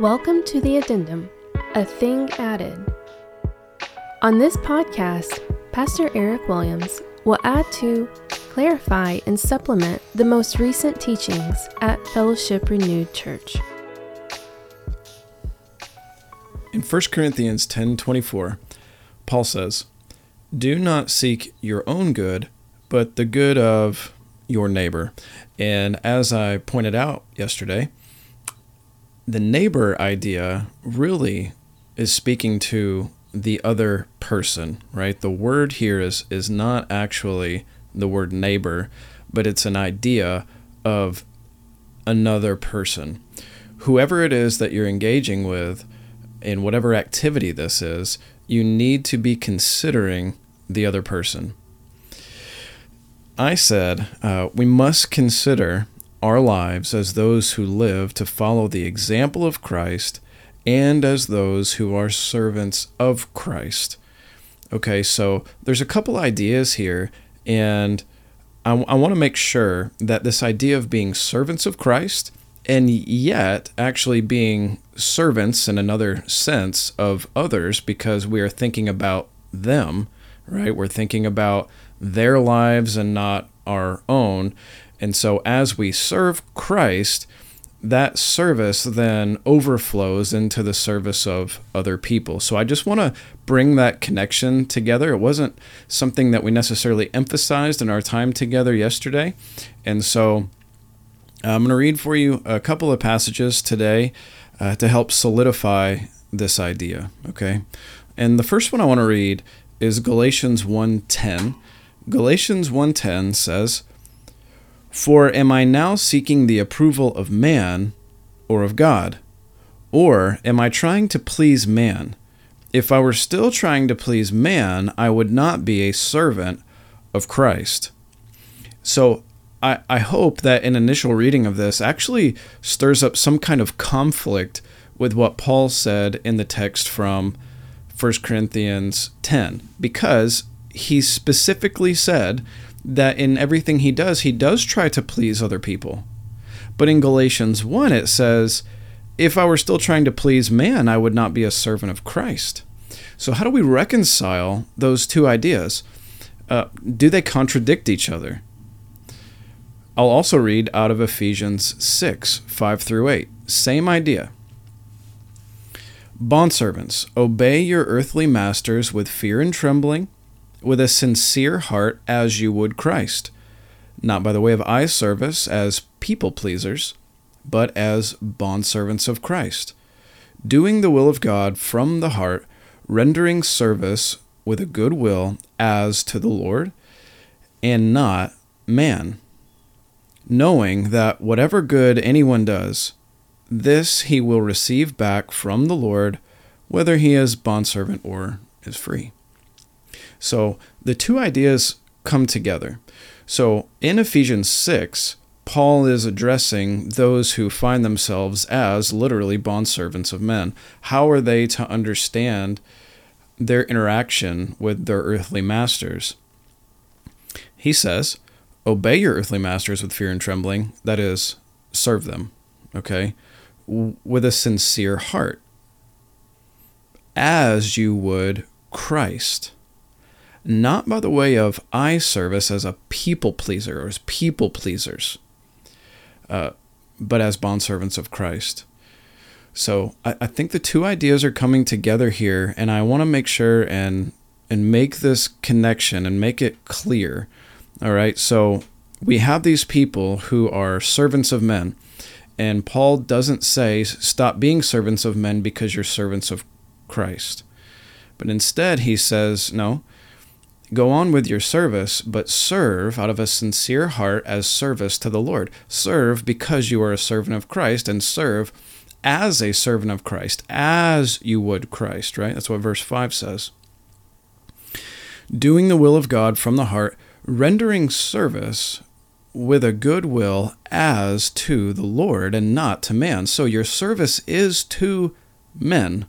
Welcome to the Addendum, a thing added. On this podcast, Pastor Eric Williams will add to, clarify, and supplement the most recent teachings at Fellowship Renewed Church. In 1 Corinthians 10:24, Paul says, "Do not seek your own good, but the good of your neighbor." And as I pointed out yesterday, the neighbor idea really is speaking to the other person, right? The word here is is not actually the word neighbor, but it's an idea of another person. Whoever it is that you're engaging with in whatever activity this is, you need to be considering the other person. I said uh, we must consider our lives as those who live to follow the example of Christ and as those who are servants of Christ. Okay, so there's a couple ideas here, and I, I want to make sure that this idea of being servants of Christ and yet actually being servants in another sense of others because we are thinking about them, right? We're thinking about their lives and not our own. And so as we serve Christ, that service then overflows into the service of other people. So I just want to bring that connection together. It wasn't something that we necessarily emphasized in our time together yesterday. And so I'm going to read for you a couple of passages today uh, to help solidify this idea, okay? And the first one I want to read is Galatians 1:10. Galatians 1:10 says, for am I now seeking the approval of man or of God? Or am I trying to please man? If I were still trying to please man, I would not be a servant of Christ. So I, I hope that an initial reading of this actually stirs up some kind of conflict with what Paul said in the text from 1 Corinthians 10, because he specifically said that in everything he does, he does try to please other people. But in Galatians 1, it says, If I were still trying to please man, I would not be a servant of Christ. So, how do we reconcile those two ideas? Uh, do they contradict each other? I'll also read out of Ephesians 6 5 through 8. Same idea. Bondservants, obey your earthly masters with fear and trembling with a sincere heart as you would Christ, not by the way of eye service as people pleasers, but as bondservants of Christ, doing the will of God from the heart, rendering service with a good will as to the Lord, and not man, knowing that whatever good anyone does, this he will receive back from the Lord, whether he is bondservant or is free. So the two ideas come together. So in Ephesians 6, Paul is addressing those who find themselves as literally bondservants of men. How are they to understand their interaction with their earthly masters? He says, Obey your earthly masters with fear and trembling, that is, serve them, okay, with a sincere heart, as you would Christ not by the way of eye service as a people pleaser or as people pleasers, uh, but as bondservants of Christ. So I, I think the two ideas are coming together here, and I want to make sure and and make this connection and make it clear. All right, so we have these people who are servants of men, and Paul doesn't say stop being servants of men because you're servants of Christ, but instead he says no Go on with your service, but serve out of a sincere heart as service to the Lord. Serve because you are a servant of Christ, and serve as a servant of Christ, as you would Christ, right? That's what verse 5 says. Doing the will of God from the heart, rendering service with a good will as to the Lord and not to man. So your service is to men.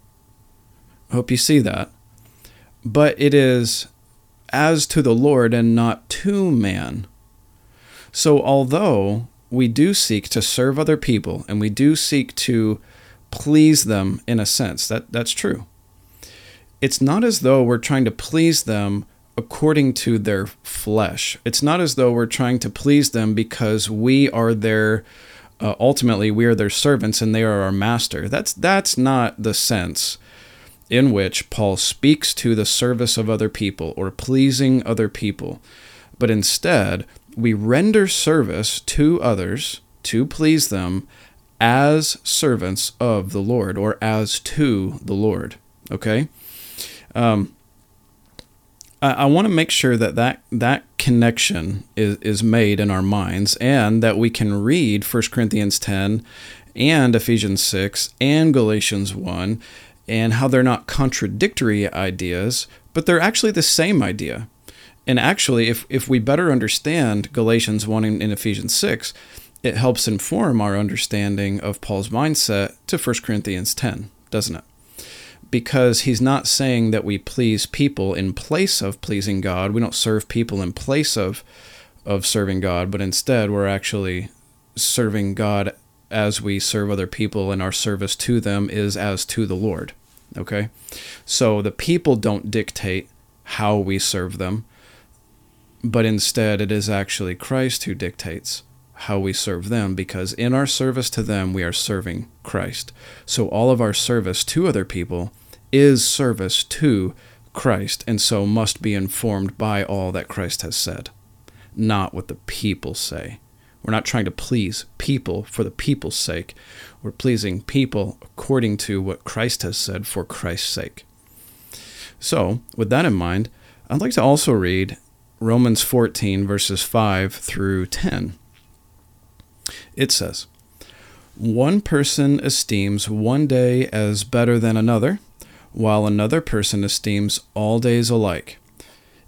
Hope you see that. But it is as to the Lord and not to man. So, although we do seek to serve other people and we do seek to please them in a sense. That that's true. It's not as though we're trying to please them according to their flesh. It's not as though we're trying to please them because we are their uh, ultimately we are their servants and they are our master. That's that's not the sense in which Paul speaks to the service of other people or pleasing other people. But instead, we render service to others to please them as servants of the Lord or as to the Lord. Okay? Um, I, I want to make sure that, that that connection is, is made in our minds and that we can read 1 Corinthians 10 and Ephesians 6 and Galatians 1 and how they're not contradictory ideas, but they're actually the same idea. And actually, if, if we better understand Galatians 1 and, Ephesians 6, it helps inform our understanding of Paul's mindset to 1 Corinthians 10, doesn't it? Because he's not saying that we please people in place of pleasing God. We don't serve people in place of of serving God, but instead we're actually serving God as we serve other people and our service to them is as to the Lord. Okay? So the people don't dictate how we serve them, but instead it is actually Christ who dictates how we serve them because in our service to them, we are serving Christ. So all of our service to other people is service to Christ and so must be informed by all that Christ has said, not what the people say. We're not trying to please people for the people's sake. We're pleasing people according to what Christ has said for Christ's sake. So, with that in mind, I'd like to also read Romans 14, verses 5 through 10. It says, One person esteems one day as better than another, while another person esteems all days alike.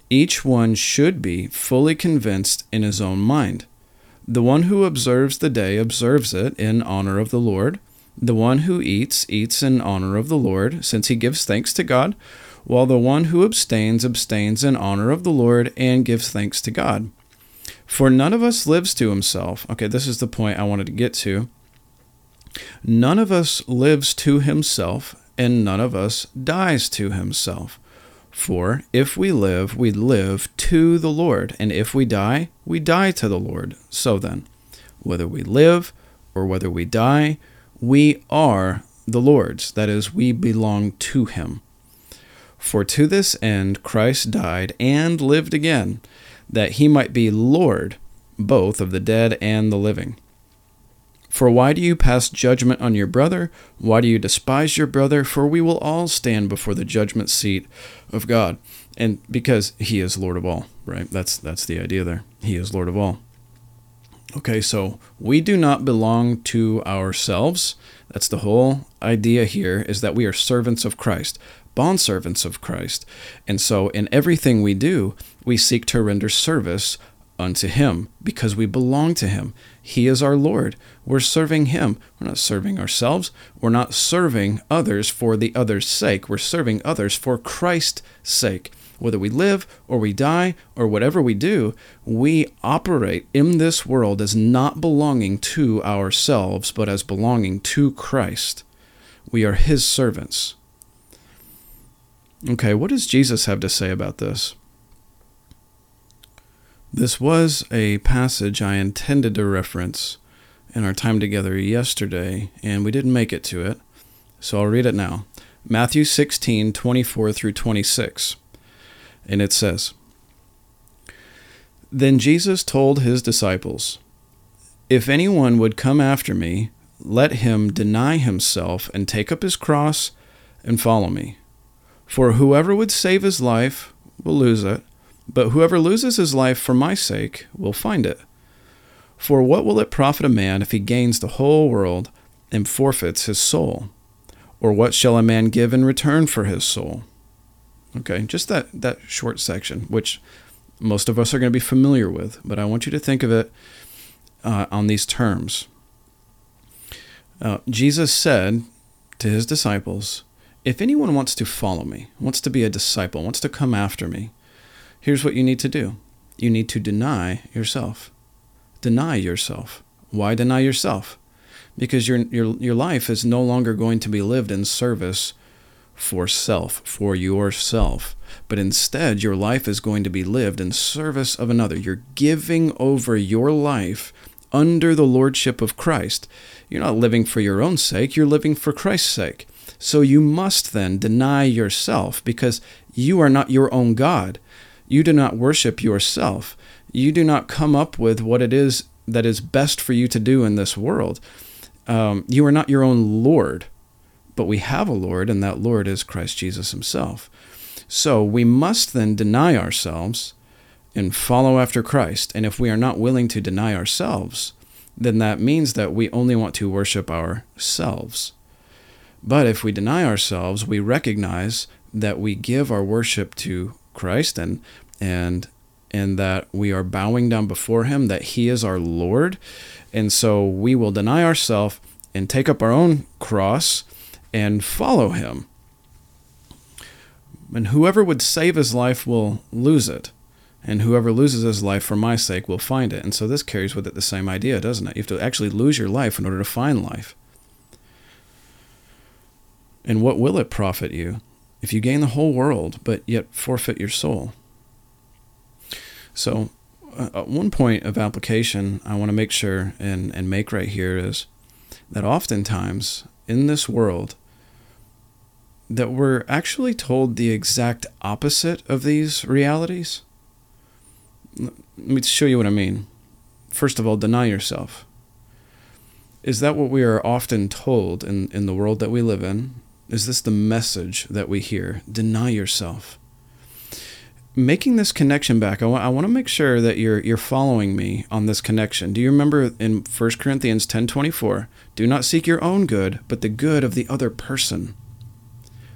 Each one should be fully convinced in his own mind. The one who observes the day observes it in honor of the Lord. The one who eats eats in honor of the Lord, since he gives thanks to God, while the one who abstains abstains in honor of the Lord and gives thanks to God. For none of us lives to himself. Okay, this is the point I wanted to get to. None of us lives to himself, and none of us dies to himself. For if we live, we live to the Lord, and if we die, we die to the Lord. So then, whether we live or whether we die, we are the Lord's. That is, we belong to him. For to this end Christ died and lived again that he might be Lord both of the dead and the living. For why do you pass judgment on your brother? Why do you despise your brother? For we will all stand before the judgment seat of God. And because he is Lord of all, right? That's that's the idea there. He is Lord of all. Okay, so we do not belong to ourselves. That's the whole idea here is that we are servants of Christ bondservants of Christ. And so in everything we do, we seek to render service unto Him because we belong to Him. He is our Lord. We're serving Him. We're not serving ourselves. We're not serving others for the other's sake. We're serving others for Christ's sake. Whether we live or we die or whatever we do, we operate in this world as not belonging to ourselves, but as belonging to Christ. We are His servants. Okay, what does Jesus have to say about this? This was a passage I intended to reference in our time together yesterday, and we didn't make it to it, so I'll read it now. Matthew 16, 24 through 26. And it says Then Jesus told his disciples, If anyone would come after me, let him deny himself and take up his cross and follow me. For whoever would save his life will lose it, but whoever loses his life for my sake will find it. For what will it profit a man if he gains the whole world and forfeits his soul? Or what shall a man give in return for his soul? Okay, just that, that short section, which most of us are going to be familiar with, but I want you to think of it uh, on these terms. Uh, Jesus said to his disciples, if anyone wants to follow me, wants to be a disciple, wants to come after me, here's what you need to do you need to deny yourself. Deny yourself. Why deny yourself? because your your your life is no longer going to be lived in service for self, for yourself, but instead your life is going to be lived in service of another. You're giving over your life under the lordship of Christ. You're not living for your own sake, you're living for Christ's sake. So you must then deny yourself because you are not your own God. You do not worship yourself. You do not come up with what it is that is best for you to do in this world. Um, you are not your own Lord, but we have a Lord, and that Lord is Christ Jesus Himself. So we must then deny ourselves and follow after Christ. And if we are not willing to deny ourselves, then that means that we only want to worship ourselves. But if we deny ourselves, we recognize that we give our worship to Christ and and and that we are bowing down before him that he is our Lord. And so we will deny ourselves and take up our own cross and follow him. And whoever would save his life will lose it. And whoever loses his life for my sake will find it. And so this carries with it the same idea, doesn't it? You have to actually lose your life in order to find life. And what will it profit you if you gain the whole world but yet forfeit your soul? So, uh, one point of application I want to make sure and, and make right here is that oftentimes in this world, that we're actually told the exact opposite of these realities. Let me show you what I mean. First of all, deny yourself. Is that what we are often told in, in the world that we live in? Is this the message that we hear? Deny yourself making this connection back, I, I want to make sure that you're you're following me on this connection. Do you remember in 1 Corinthians 10:24, do not seek your own good, but the good of the other person.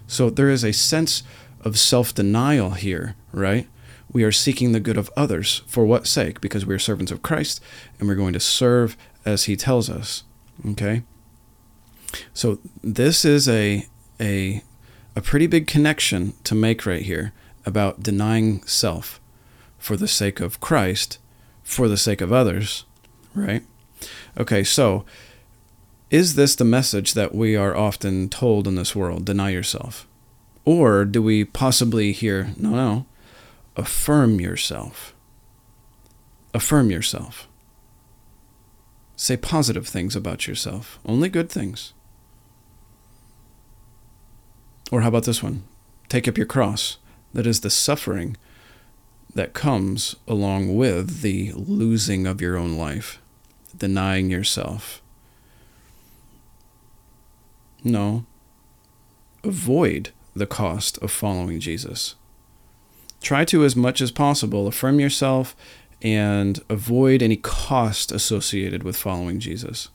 So there is a sense of self-denial here, right? We are seeking the good of others for what sake? Because we are servants of Christ and we're going to serve as he tells us. Okay? So this is a a a pretty big connection to make right here about denying self for the sake of Christ, for the sake of others, right? Okay, so is this the message that we are often told in this world? Deny yourself. Or do we possibly hear, no, no, affirm yourself? Affirm yourself. Say positive things about yourself, only good things. Or how about this one? Take up your cross that is the suffering that comes along with the losing of your own life, denying yourself. No. Avoid the cost of following Jesus. Try to, as much as possible, affirm yourself and avoid any cost associated with following Jesus.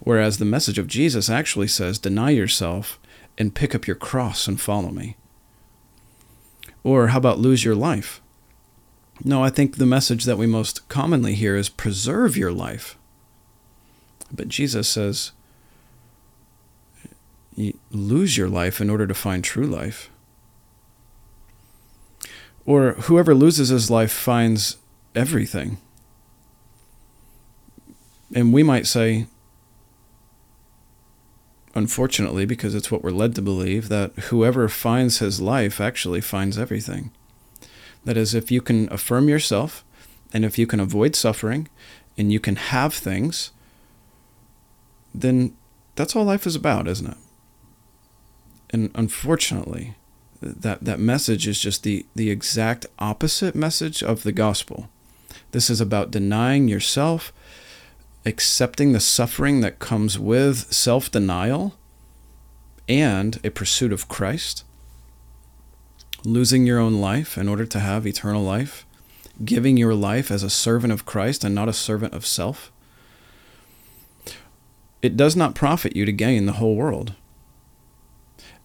Whereas the message of Jesus actually says, deny yourself and pick up your cross and follow me. Or how about lose your life? No, I think the message that we most commonly hear is preserve your life. But Jesus says, lose your life in order to find true life. Or whoever loses his life finds everything. And we might say, unfortunately, because it's what we're led to believe, that whoever finds his life actually finds everything. That is, if you can affirm yourself, and if you can avoid suffering, and you can have things, then that's all life is about, isn't it? And unfortunately, that, that message is just the, the exact opposite message of the gospel. This is about denying yourself accepting the suffering that comes with self denial and a pursuit of Christ, losing your own life in order to have eternal life, giving your life as a servant of Christ and not a servant of self. It does not profit you to gain the whole world.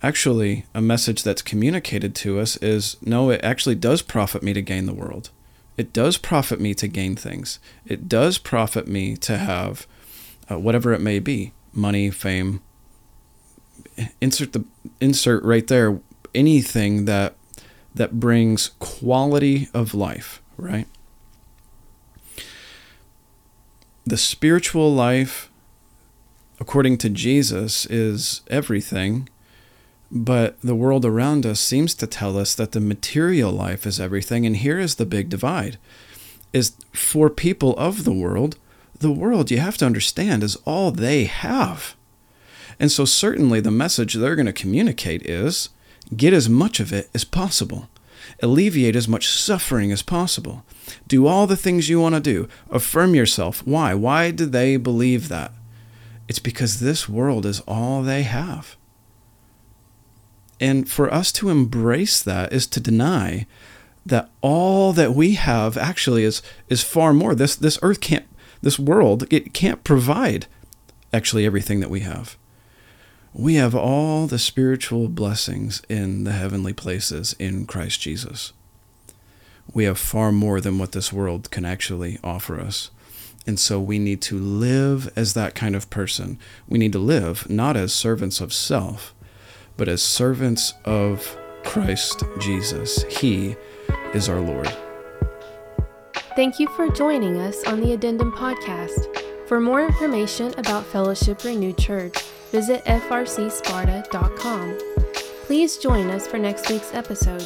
Actually, a message that's communicated to us is no, it actually does profit me to gain the world. It does profit me to gain things. It does profit me to have uh, whatever it may be money, fame. Insert the insert right there anything that that brings quality of life, right? The spiritual life according to Jesus, is everything, but the world around us seems to tell us that the material life is everything. And here is the big mm-hmm. divide is for people of the world, the world, you have to understand, is all they have. And so, certainly, the message they're going to communicate is get as much of it as possible, alleviate as much suffering as possible, do all the things you want to do, affirm yourself. Why? Why do they believe that? It's because this world is all they have. And for us to embrace that is to deny that all that we have actually is is far more. This this earth can't this world it can't provide actually everything that we have. We have all the spiritual blessings in the heavenly places in Christ Jesus. We have far more than what this world can actually offer us. And so we need to live as that kind of person. We need to live not as servants of self, but as servants of Christ Jesus. He is our Lord. Thank you for joining us on the Addendum Podcast. For more information about Fellowship Renewed Church, visit frcsparta.com. Please join us for next week's episode.